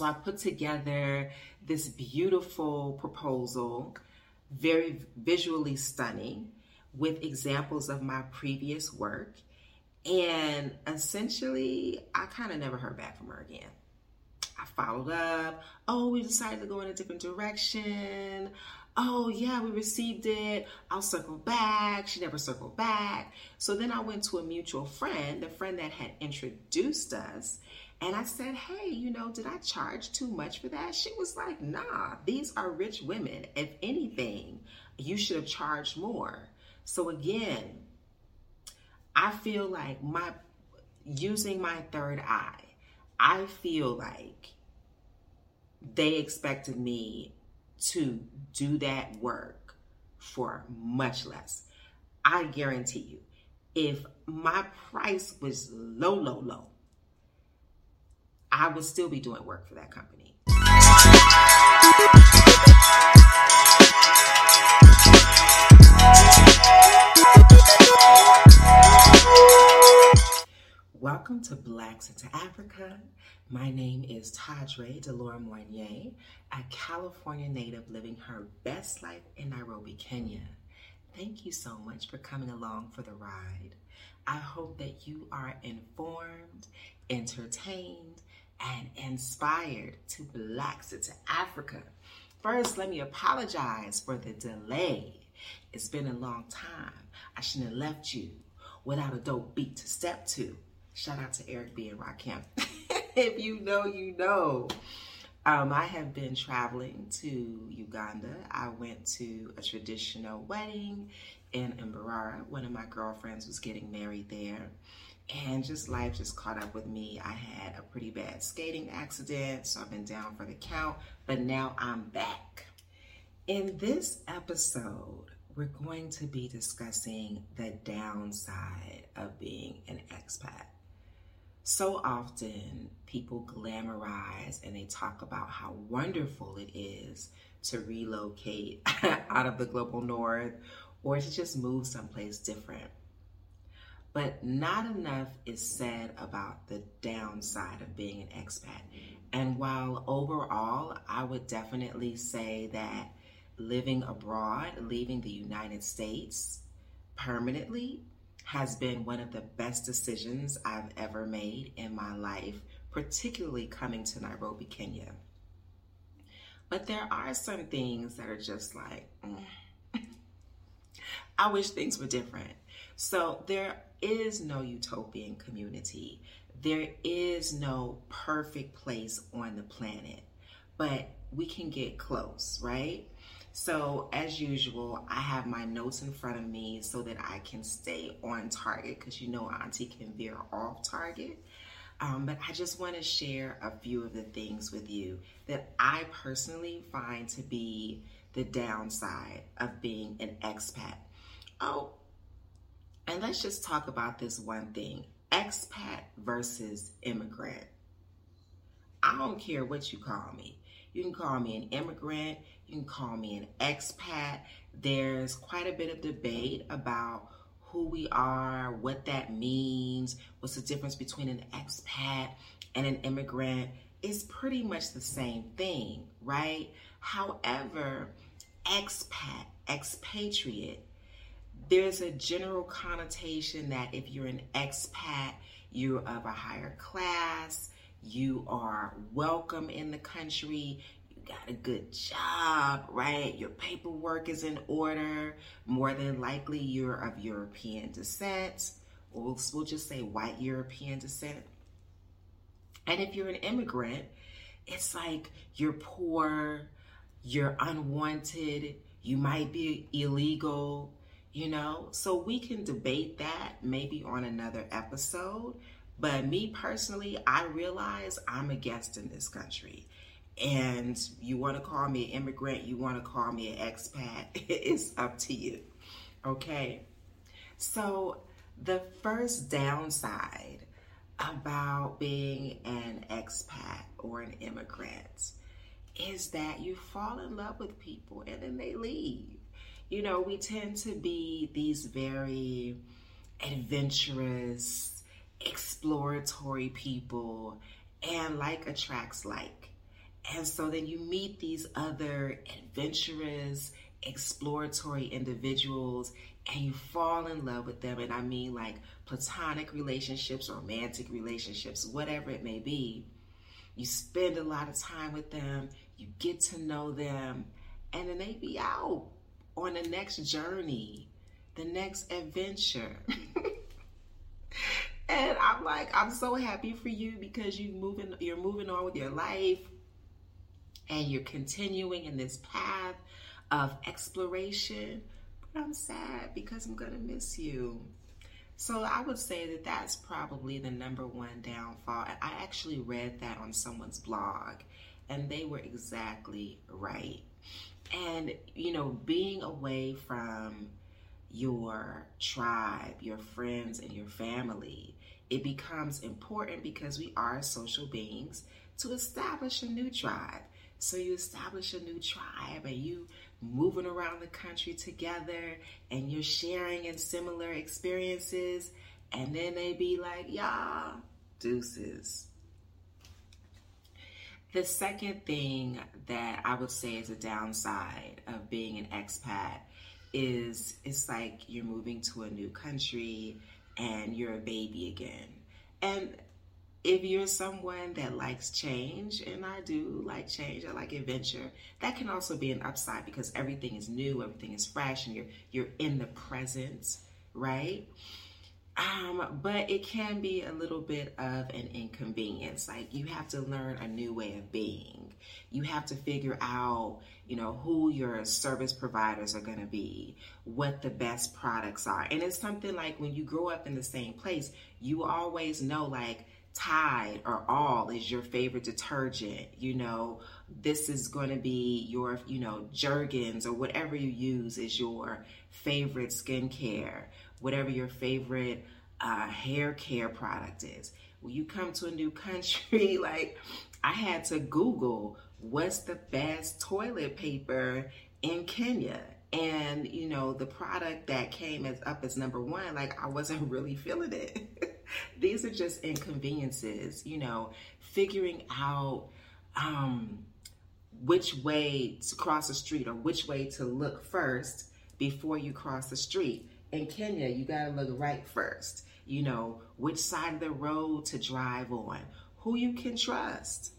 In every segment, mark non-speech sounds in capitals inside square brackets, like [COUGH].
So I put together this beautiful proposal, very visually stunning, with examples of my previous work. And essentially, I kind of never heard back from her again. I followed up. Oh, we decided to go in a different direction. Oh, yeah, we received it. I'll circle back. She never circled back. So then I went to a mutual friend, the friend that had introduced us. And I said, Hey, you know, did I charge too much for that? She was like, Nah, these are rich women. If anything, you should have charged more. So again, I feel like my using my third eye, I feel like they expected me to do that work for much less. I guarantee you, if my price was low, low, low, I would still be doing work for that company. Welcome to Blaxit to Africa. My name is Tadre Delora Moignet, a California native living her best life in Nairobi, Kenya. Thank you so much for coming along for the ride. I hope that you are informed, entertained, and inspired to Blaxit to Africa. First, let me apologize for the delay. It's been a long time. I shouldn't have left you without a dope beat to step to. Shout out to Eric B. and Rakim. [LAUGHS] if you know, you know. Um, I have been traveling to Uganda. I went to a traditional wedding in Mbarara. One of my girlfriends was getting married there. And just life just caught up with me. I had a pretty bad skating accident, so I've been down for the count, but now I'm back. In this episode, we're going to be discussing the downside of being an expat. So often people glamorize and they talk about how wonderful it is to relocate [LAUGHS] out of the global north or to just move someplace different. But not enough is said about the downside of being an expat. And while overall, I would definitely say that living abroad, leaving the United States permanently, has been one of the best decisions I've ever made in my life, particularly coming to Nairobi, Kenya. But there are some things that are just like, mm. [LAUGHS] I wish things were different. So there is no utopian community. There is no perfect place on the planet, but we can get close, right? So, as usual, I have my notes in front of me so that I can stay on target because you know Auntie can veer off target. Um, but I just want to share a few of the things with you that I personally find to be the downside of being an expat. Oh, and let's just talk about this one thing expat versus immigrant. I don't care what you call me. You can call me an immigrant, you can call me an expat. There's quite a bit of debate about who we are, what that means, what's the difference between an expat and an immigrant. It's pretty much the same thing, right? However, expat, expatriate, there's a general connotation that if you're an expat, you're of a higher class, you are welcome in the country, you got a good job, right? Your paperwork is in order. More than likely, you're of European descent, or we'll just say white European descent. And if you're an immigrant, it's like you're poor, you're unwanted, you might be illegal, you know? So we can debate that maybe on another episode. But me personally, I realize I'm a guest in this country. And you want to call me an immigrant, you want to call me an expat, [LAUGHS] it's up to you. Okay? So, the first downside about being an expat or an immigrant is that you fall in love with people and then they leave. You know, we tend to be these very adventurous, exploratory people, and like attracts like. And so then you meet these other adventurous, exploratory individuals and you fall in love with them. And I mean like platonic relationships, romantic relationships, whatever it may be. You spend a lot of time with them, you get to know them, and then they be out on the next journey, the next adventure. [LAUGHS] and I'm like, I'm so happy for you because you moving you're moving on with your life and you're continuing in this path of exploration. But I'm sad because I'm going to miss you. So I would say that that's probably the number one downfall. I actually read that on someone's blog and they were exactly right. And, you know, being away from your tribe, your friends, and your family, it becomes important because we are social beings to establish a new tribe. So you establish a new tribe and you moving around the country together and you're sharing in similar experiences and then they be like, y'all, deuces. The second thing that I would say is a downside of being an expat is it's like you're moving to a new country and you're a baby again. And if you're someone that likes change, and I do like change, I like adventure, that can also be an upside because everything is new, everything is fresh, and you're you're in the present, right? Um, but it can be a little bit of an inconvenience. Like you have to learn a new way of being. You have to figure out, you know, who your service providers are going to be, what the best products are. And it's something like when you grow up in the same place, you always know like Tide or All is your favorite detergent. You know, this is going to be your, you know, Jergens or whatever you use is your favorite skincare whatever your favorite uh, hair care product is. When you come to a new country, [LAUGHS] like I had to Google what's the best toilet paper in Kenya. And you know, the product that came as up as number one, like I wasn't [LAUGHS] really feeling it. [LAUGHS] These are just inconveniences, you know, figuring out um, which way to cross the street or which way to look first before you cross the street in Kenya, you got to look right first. You know, which side of the road to drive on, who you can trust.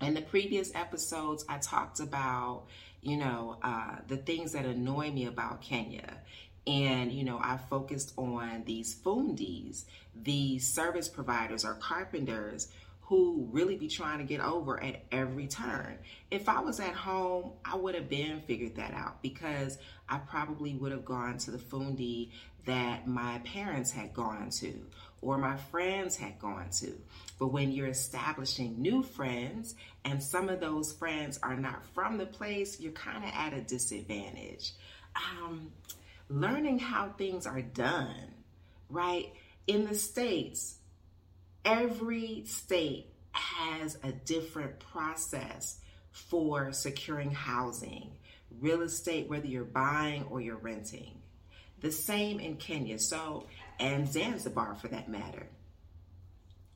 In the previous episodes, I talked about, you know, uh, the things that annoy me about Kenya. And, you know, I focused on these fundis, these service providers or carpenters who really be trying to get over at every turn. If I was at home, I would have been figured that out because I probably would have gone to the fundi that my parents had gone to or my friends had gone to. But when you're establishing new friends and some of those friends are not from the place, you're kind of at a disadvantage. Um, learning how things are done, right? In the States, every state has a different process for securing housing, real estate, whether you're buying or you're renting. The same in Kenya, so, and Zanzibar for that matter.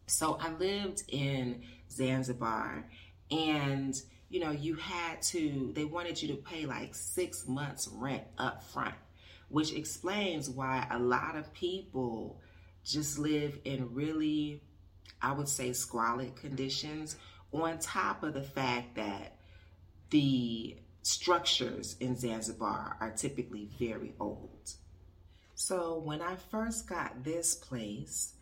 So I lived in Zanzibar and you know, you had to, they wanted you to pay like six months rent up front, which explains why a lot of people just live in really I would say, squalid conditions, on top of the fact that the structures in Zanzibar are typically very old. So when I first got this place,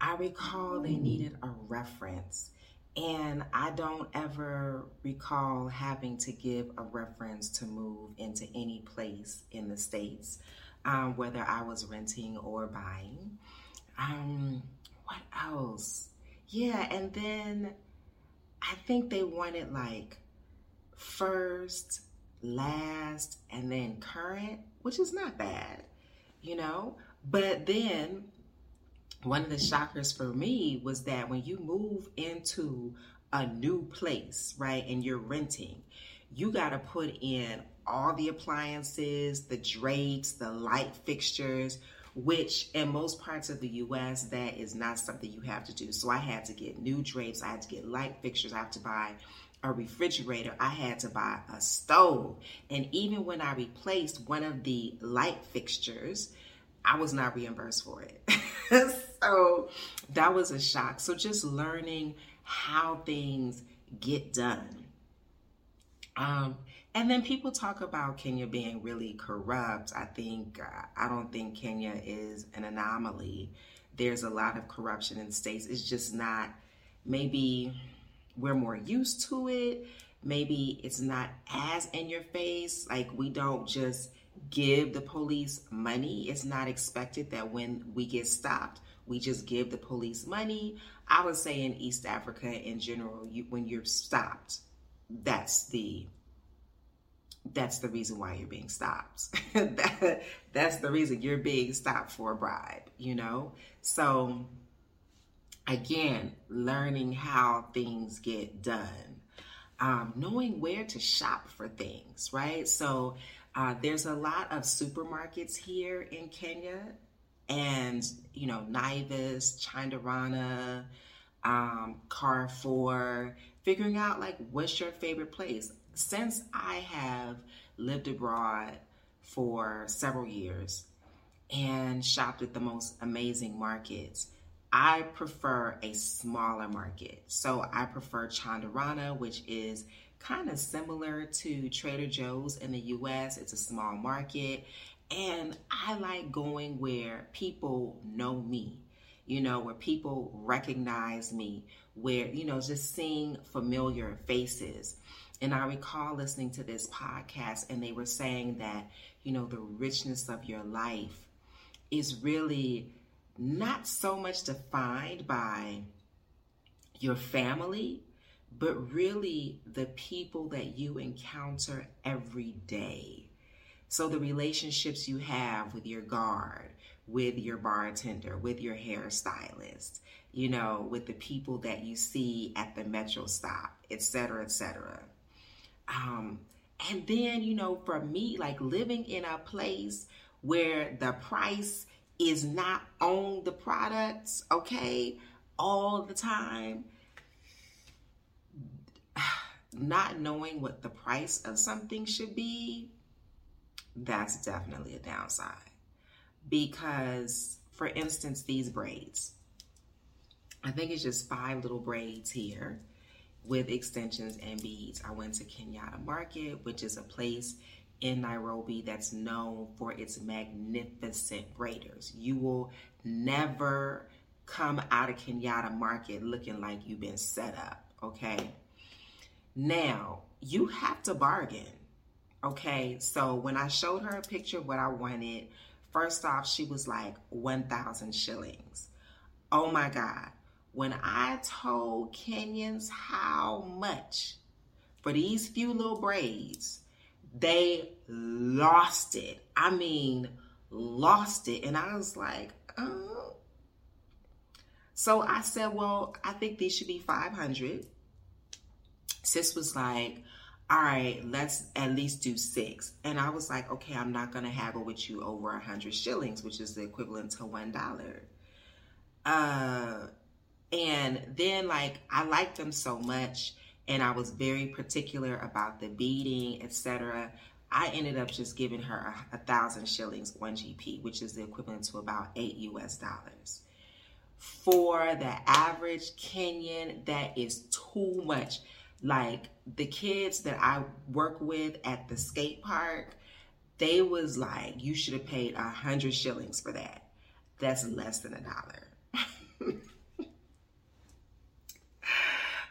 I recall they needed a reference. And I don't ever recall having to give a reference to move into any place in the States, um, whether I was renting or buying. Um, what else? Yeah, and then I think they wanted like first, last, and then current, which is not bad, you know? But then one of the shockers for me was that when you move into a new place, right, and you're renting, you got to put in all the appliances, the drapes, the light fixtures, which in most parts of the US, that is not something you have to do. So I had to get new drapes, I had to get light fixtures, I have to buy a refrigerator, I had to buy a stove. And even when I replaced one of the light fixtures, I was not reimbursed for it. [LAUGHS] so that was a shock. So just learning how things get done. Um, and then people talk about Kenya being really corrupt. I think, I don't think Kenya is an anomaly. There's a lot of corruption in states. It's just not, maybe we're more used to it. Maybe it's not as in your face. Like we don't just give the police money. It's not expected that when we get stopped, we just give the police money. I would say in East Africa in general, you, when you're stopped, that's the that's the reason why you're being stopped. [LAUGHS] that, that's the reason you're being stopped for a bribe, you know? So again, learning how things get done, um, knowing where to shop for things, right? So uh, there's a lot of supermarkets here in Kenya, and you know, Naivas, Chandarana, um, Carrefour, figuring out like what's your favorite place. Since I have lived abroad for several years and shopped at the most amazing markets, I prefer a smaller market. So I prefer Chandarana, which is kind of similar to Trader Joe's in the US. It's a small market. And I like going where people know me, you know, where people recognize me, where, you know, just seeing familiar faces. And I recall listening to this podcast, and they were saying that, you know, the richness of your life is really not so much defined by your family, but really the people that you encounter every day. So, the relationships you have with your guard, with your bartender, with your hairstylist, you know, with the people that you see at the metro stop, etc., etc. Um, and then, you know, for me, like living in a place where the price is not on the products, okay, all the time. [SIGHS] Not knowing what the price of something should be, that's definitely a downside. Because, for instance, these braids, I think it's just five little braids here with extensions and beads. I went to Kenyatta Market, which is a place in Nairobi that's known for its magnificent braiders. You will never come out of Kenyatta Market looking like you've been set up, okay? Now, you have to bargain, okay? So when I showed her a picture of what I wanted, first off, she was like 1,000 shillings. Oh my God. When I told Kenyans how much for these few little braids, they lost it. I mean, lost it. And I was like, oh. So I said, well, I think these should be 500. Sis was like, all right, let's at least do six. And I was like, okay, I'm not going to haggle with you over a hundred shillings, which is the equivalent to one dollar. Uh, and then like I liked them so much and I was very particular about the beading, etc. I ended up just giving her a, a, thousand shillings, one GP, which is the equivalent to about eight US dollars. For the average Kenyan, that is too much. Like the kids that I work with at the skate park, they was like, you should have paid a hundred shillings for that. That's less than a dollar. [LAUGHS]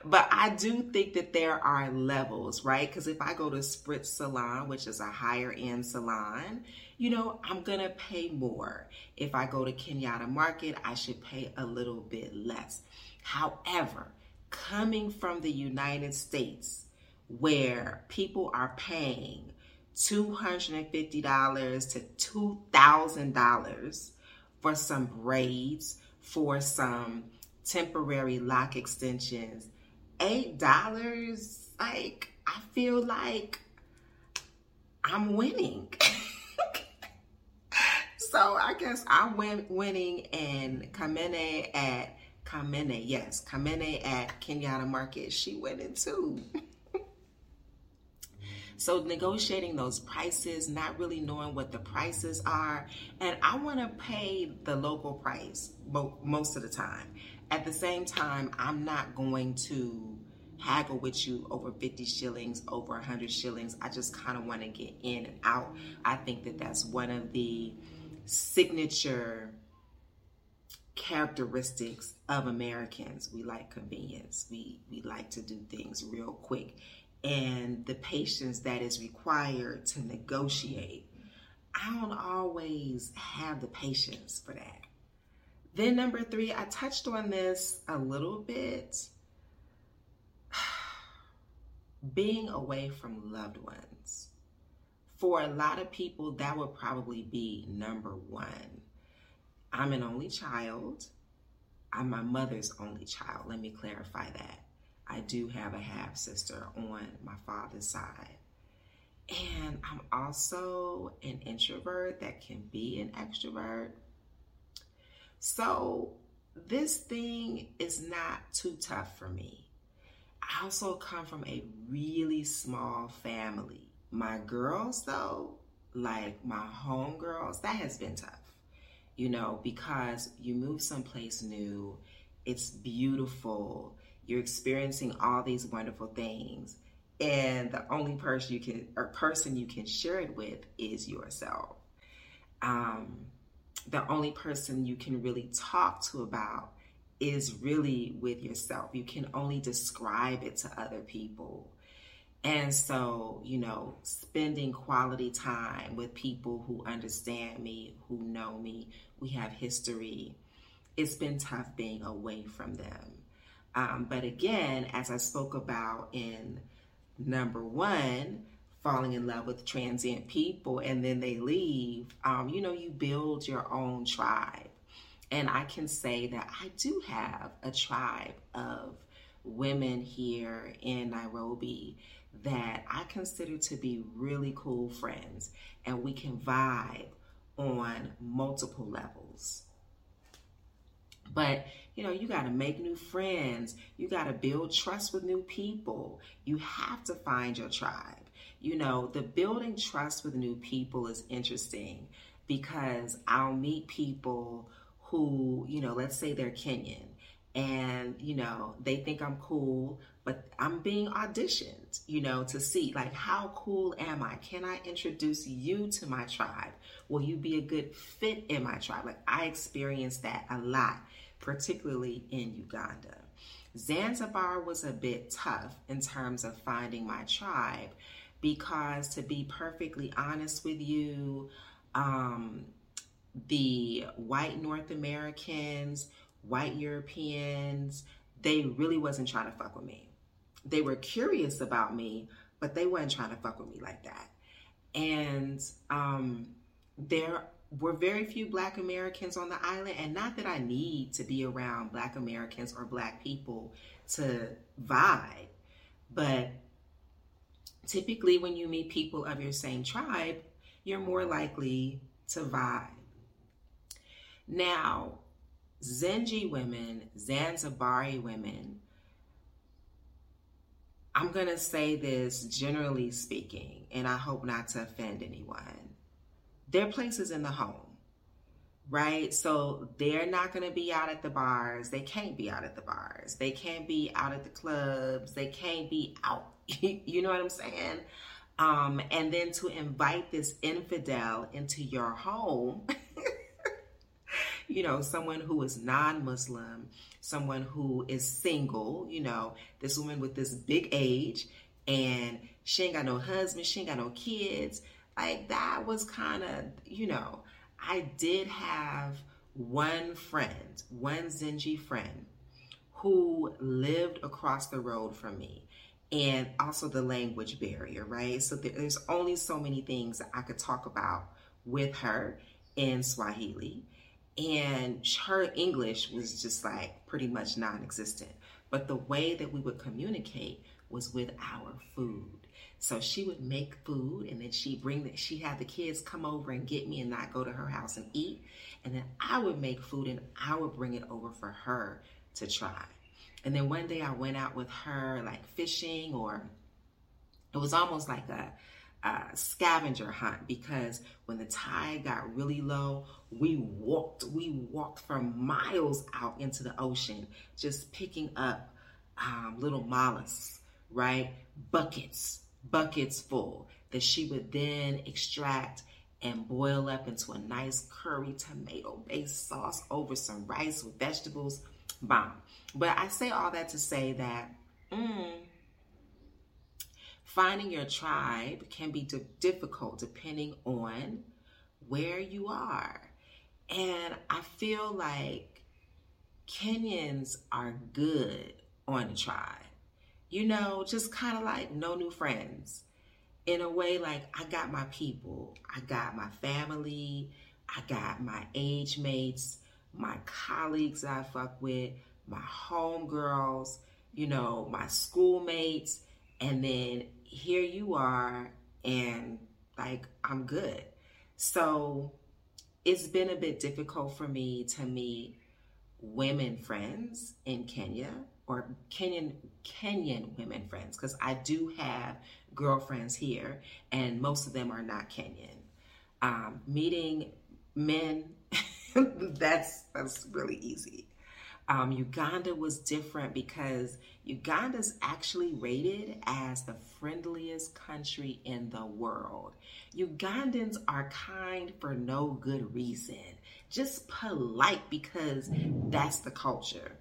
But I do think that there are levels, right? Because if I go to Spritz Salon, which is a higher end salon, you know, I'm going to pay more. If I go to Kenyatta Market, I should pay a little bit less. However, coming from the United States, where people are paying $250 to $2,000 for some braids, for some temporary lock extensions, eight dollars, like I feel like I'm winning. [LAUGHS] so I guess I went winning and Kamene at Kamene, yes, Kamene at Kenyatta Market, she winning too. [LAUGHS] So negotiating those prices, not really knowing what the prices are, and I want to pay the local price most of the time. At the same time, I'm not going to haggle with you over 50 shillings, over 100 shillings. I just kind of want to get in and out. I think that that's one of the signature characteristics of Americans. We like convenience. We we like to do things real quick. And the patience that is required to negotiate. I don't always have the patience for that. Then number 3, I touched on this a little bit. [SIGHS] Being away from loved ones. For a lot of people that would probably be number 1 I'm an only child. I'm my mother's only child. Let me clarify that. I do have a half sister on my father's side. And I'm also an introvert that can be an extrovert. So this thing is not too tough for me. I also come from a really small family. My girls, though, like my home girls, that has been tough you know, because you move someplace new, it's beautiful, you're experiencing all these wonderful things, and the only person you can or person you can share it with is yourself. Um, the only person you can really talk to about is really with yourself. You can only describe it to other people. And so, you know, spending quality time with people who understand me, who know me, we have history. It's been tough being away from them. Um, but again, as I spoke about in number one, falling in love with transient people and then they leave, um, you know, you build your own tribe. And I can say that I do have a tribe of women here in Nairobi that I consider to be really cool friends, and we can vibe on multiple levels. But you know, you got to make new friends. You got to build trust with new people. You have to find your tribe. You know, the building trust with new people is interesting because I'll meet people who, you know, let's say they're Kenyan and, you know, they think I'm cool, but I'm being auditioned, you know, to see like how cool am I? Can I introduce you to my tribe? Will you be a good fit in my tribe? Like I experienced that a lot, particularly in Uganda. Zanzibar was a bit tough in terms of finding my tribe because, to be perfectly honest with you, um, the white North Americans, white Europeans, they really wasn't trying to fuck with me they were curious about me, but they weren't trying to fuck with me like that. And um, there were very few Black Americans on the island, and not that I need to be around Black Americans or Black people to vibe, but typically when you meet people of your same tribe, you're more likely to vibe. Now, Zenji women, Zanzibari women, I'm going to say this generally speaking, and I hope not to offend anyone. Their place is in the home, right? So they're not going to be out at the bars. They can't be out at the bars. They can't be out at the clubs. They can't be out. [LAUGHS] you know what I'm saying? Um, and then to invite this infidel into your home, [LAUGHS] you know, someone who is non Muslim someone who is single, you know, this woman with this big age and she ain't got no husband, she ain't got no kids. Like that was kind of, you know, I did have one friend, one Zenji friend who lived across the road from me and also the language barrier, right? So there's only so many things I could talk about with her in Swahili and her English was just like pretty much non existent. But the way that we would communicate was with our food. So she would make food and then she'd bring that she had the kids come over and get me and not go to her house and eat. And then I would make food and I would bring it over for her to try. And then one day I went out with her like fishing or it was almost like a uh, scavenger hunt because when the tide got really low, we walked we walked for miles out into the ocean, just picking up um, little mollusks, right? Buckets, buckets full that she would then extract and boil up into a nice curry tomato based sauce over some rice with vegetables. Bomb. But I say all that to say that. Mm, Finding your tribe can be difficult depending on where you are. And I feel like Kenyans are good on a tribe. You know, just kind of like no new friends. In a way, like I got my people, I got my family, I got my age mates, my colleagues I fuck with, my homegirls, you know, my schoolmates, and then here you are and like I'm good. So it's been a bit difficult for me to meet women friends in Kenya or Kenyan Kenyan women friends because I do have girlfriends here and most of them are not Kenyan. Um, meeting men [LAUGHS] that's that's really easy. Um, Uganda was different because Uganda's actually rated as the friendliest country in the world. Ugandans are kind for no good reason, just polite because that's the culture.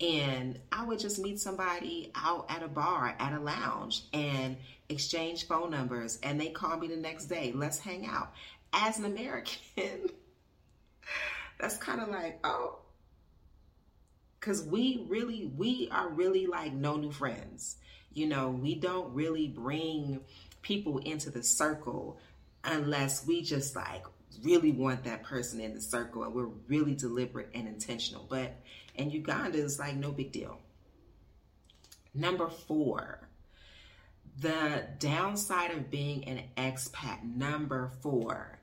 And I would just meet somebody out at a bar, at a lounge, and exchange phone numbers, and they call me the next day. Let's hang out. As an American, [LAUGHS] that's kind of like, oh, because we really we are really like no new friends you know we don't really bring people into the circle unless we just like really want that person in the circle and we're really deliberate and intentional but in uganda is like no big deal number four the downside of being an expat number four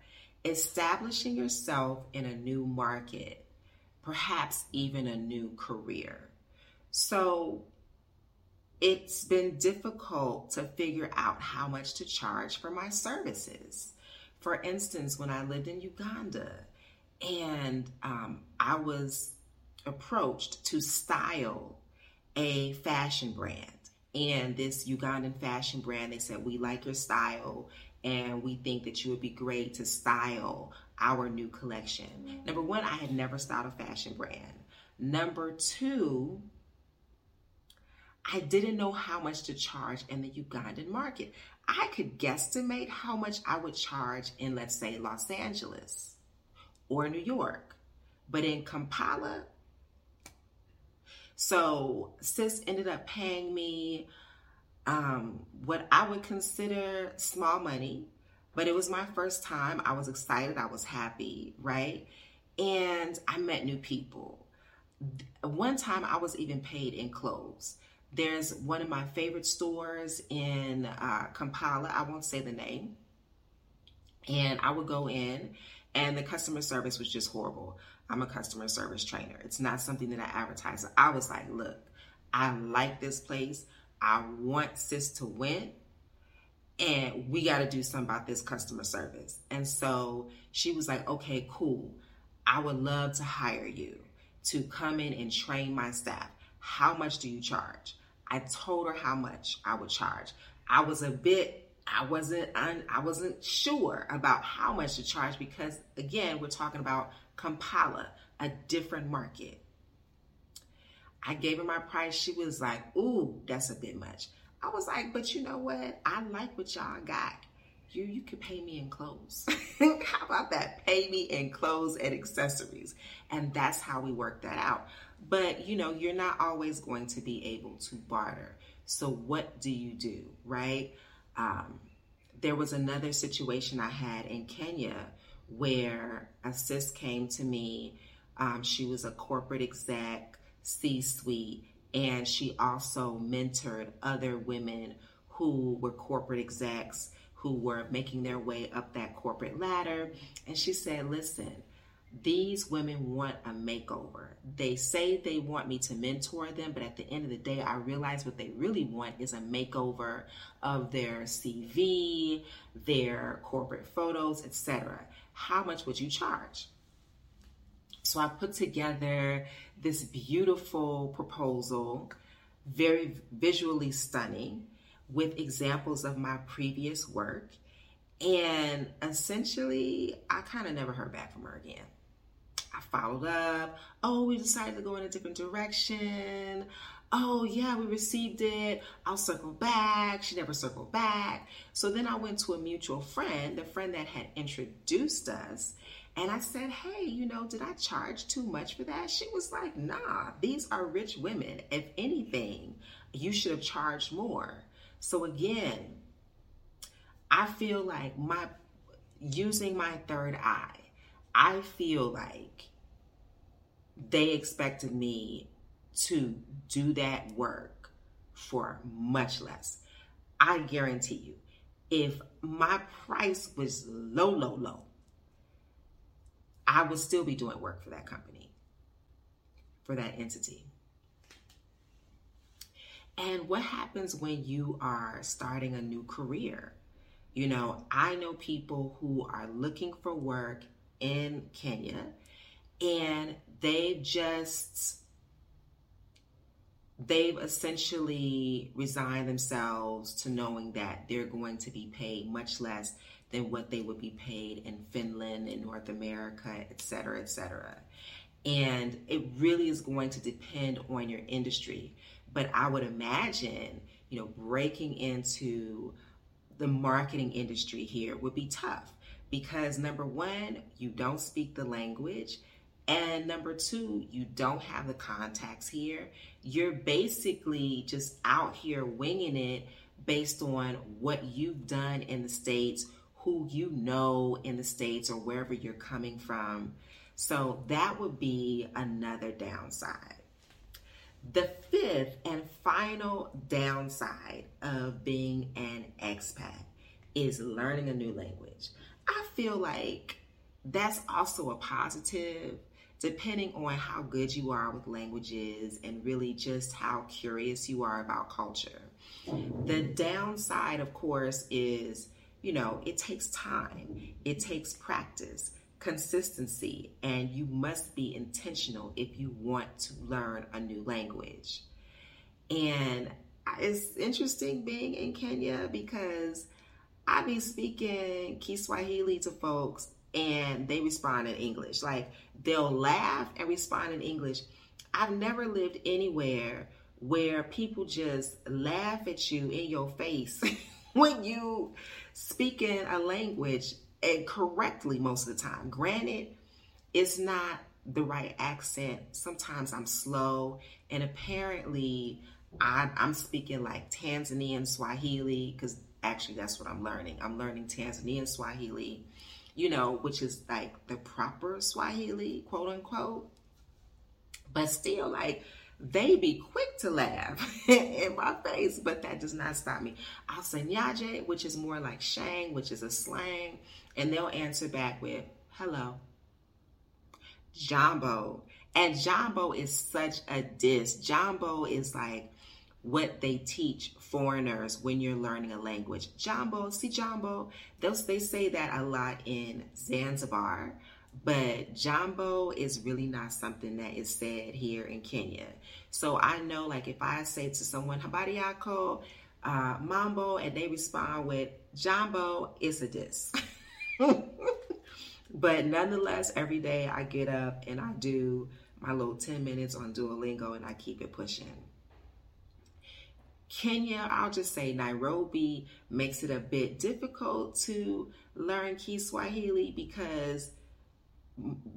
establishing yourself in a new market perhaps even a new career. So it's been difficult to figure out how much to charge for my services. For instance, when I lived in Uganda and um, I was approached to style a fashion brand. And this Ugandan fashion brand, they said, We like your style and we think that you would be great to style our new collection. Mm-hmm. Number one, I had never styled a fashion brand. Number two, I didn't know how much to charge in the Ugandan market. I could guesstimate how much I would charge in, let's say, Los Angeles or New York, but in Kampala. So, sis ended up paying me um, what I would consider small money but it was my first time. I was excited. I was happy, right? And I met new people. One time I was even paid in clothes. There's one of my favorite stores in uh, Kampala. I won't say the name. And I would go in, and the customer service was just horrible. I'm a customer service trainer. It's not something that I advertise. I was like, look, I like this place. I want sis to win and we got to do something about this customer service. And so she was like, okay, cool. I would love to hire you to come in and train my staff. How much do you charge? I told her how much I would charge. I was a bit, I wasn't, I wasn't sure about how much to charge because again, we're talking about Kampala, a different market. I gave her my price. She was like, ooh, that's a bit much. I was like, but you know what? I like what y'all got. You you could pay me in clothes. [LAUGHS] how about that? Pay me in clothes and accessories. And that's how we work that out. But you know, you're not always going to be able to barter. So what do you do, right? Um, there was another situation I had in Kenya where a sis came to me. Um, she was a corporate exec, C suite, and she also mentored other women who were corporate execs who were making their way up that corporate ladder. And she said, Listen, these women want a makeover. They say they want me to mentor them, but at the end of the day, I realize what they really want is a makeover of their CV, their corporate photos, etc. How much would you charge? So I put together this beautiful proposal, very visually stunning, with examples of my previous work. And essentially, I kind of never heard back from her again. I followed up. Oh, we decided to go in a different direction. Oh, yeah, we received it. I'll circle back. She never circled back. So then I went to a mutual friend, the friend that had introduced us. And I said, Hey, you know, did I charge too much for that? She was like, Nah, these are rich women. If anything, you should have charged more. So again, I feel like my using my third eye, I feel like they expected me to do that work for much less. I guarantee you, if my price was low, low, low, I would still be doing work for that company, for that entity. And what happens when you are starting a new career? You know, I know people who are looking for work in Kenya and they've just they've essentially resigned themselves to knowing that they're going to be paid much less than what they would be paid in Finland in North America, et cetera, et cetera. And it really is going to depend on your industry. But I would imagine, you know, breaking into the marketing industry here would be tough because number one, you don't speak the language. And number two, you don't have the contacts here. You're basically just out here winging it based on what you've done in the States, who you know in the States, or wherever you're coming from. So that would be another downside. The fifth and final downside of being an expat is learning a new language. I feel like that's also a positive depending on how good you are with languages and really just how curious you are about culture. The downside, of course, is you know, it takes time, it takes practice, consistency, and you must be intentional if you want to learn a new language. And it's interesting being in Kenya because I be speaking Kiswahili to folks and they respond in English. Like they'll laugh and respond in English. I've never lived anywhere where people just laugh at you in your face [LAUGHS] when you speaking a language and correctly most of the time. Granted, it's not the right accent. Sometimes I'm slow, and apparently, I, am speaking like Tanzanian Swahili because actually that's what I'm learning. I'm learning Tanzanian Swahili, you know, which is like the proper Swahili, quote unquote. But still, like they be quick to laugh [LAUGHS] in my face, but that does not stop me. I'll say Niaje, which is more like Sheng, which is a slang, and they'll answer back with hello. Jambo. And Jambo is such a diss. Jambo is like what they teach foreigners when you're learning a language. Jambo, see Jambo. Those they say that a lot in Zanzibar. But jambo is really not something that is said here in Kenya. So I know, like, if I say to someone, Habari yako, uh, mambo, and they respond with jambo, it's a diss. [LAUGHS] but nonetheless, every day I get up and I do my little 10 minutes on Duolingo and I keep it pushing. Kenya, I'll just say Nairobi makes it a bit difficult to learn Kiswahili because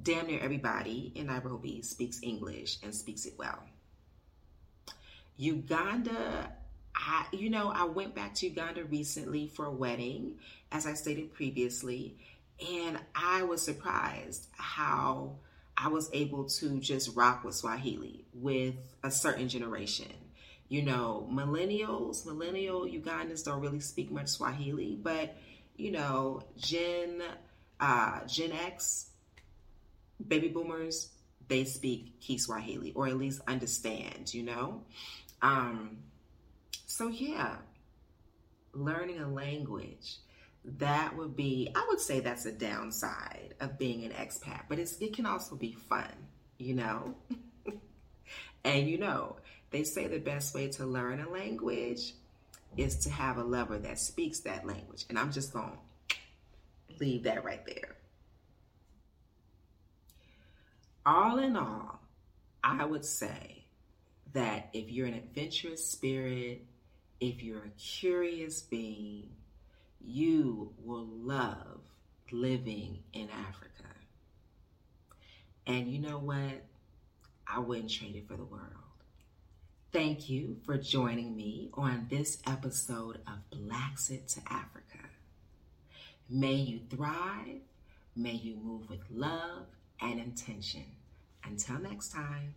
damn near everybody in Nairobi speaks English and speaks it well. Uganda, I, you know, I went back to Uganda recently for a wedding, as I stated previously, and I was surprised how I was able to just rock with Swahili with a certain generation. You know, millennials, millennial Ugandans don't really speak much Swahili, but you know, Gen uh, Gen X baby boomers, they speak Kiswahili or at least understand, you know? Um, so, yeah, learning a language that would be i would say that's a downside of being an expat but it can also be fun you know [LAUGHS] and you know they say the best way to learn a language is to have a lover that speaks that language and i'm just going to leave that right there all in all i would say that if you're an adventurous spirit if you're a curious being you will love living in Africa. And you know what? I wouldn't trade it for the world. Thank you for joining me on this episode of Blaxit to Africa. May you thrive, may you move with love and intention. Until next time.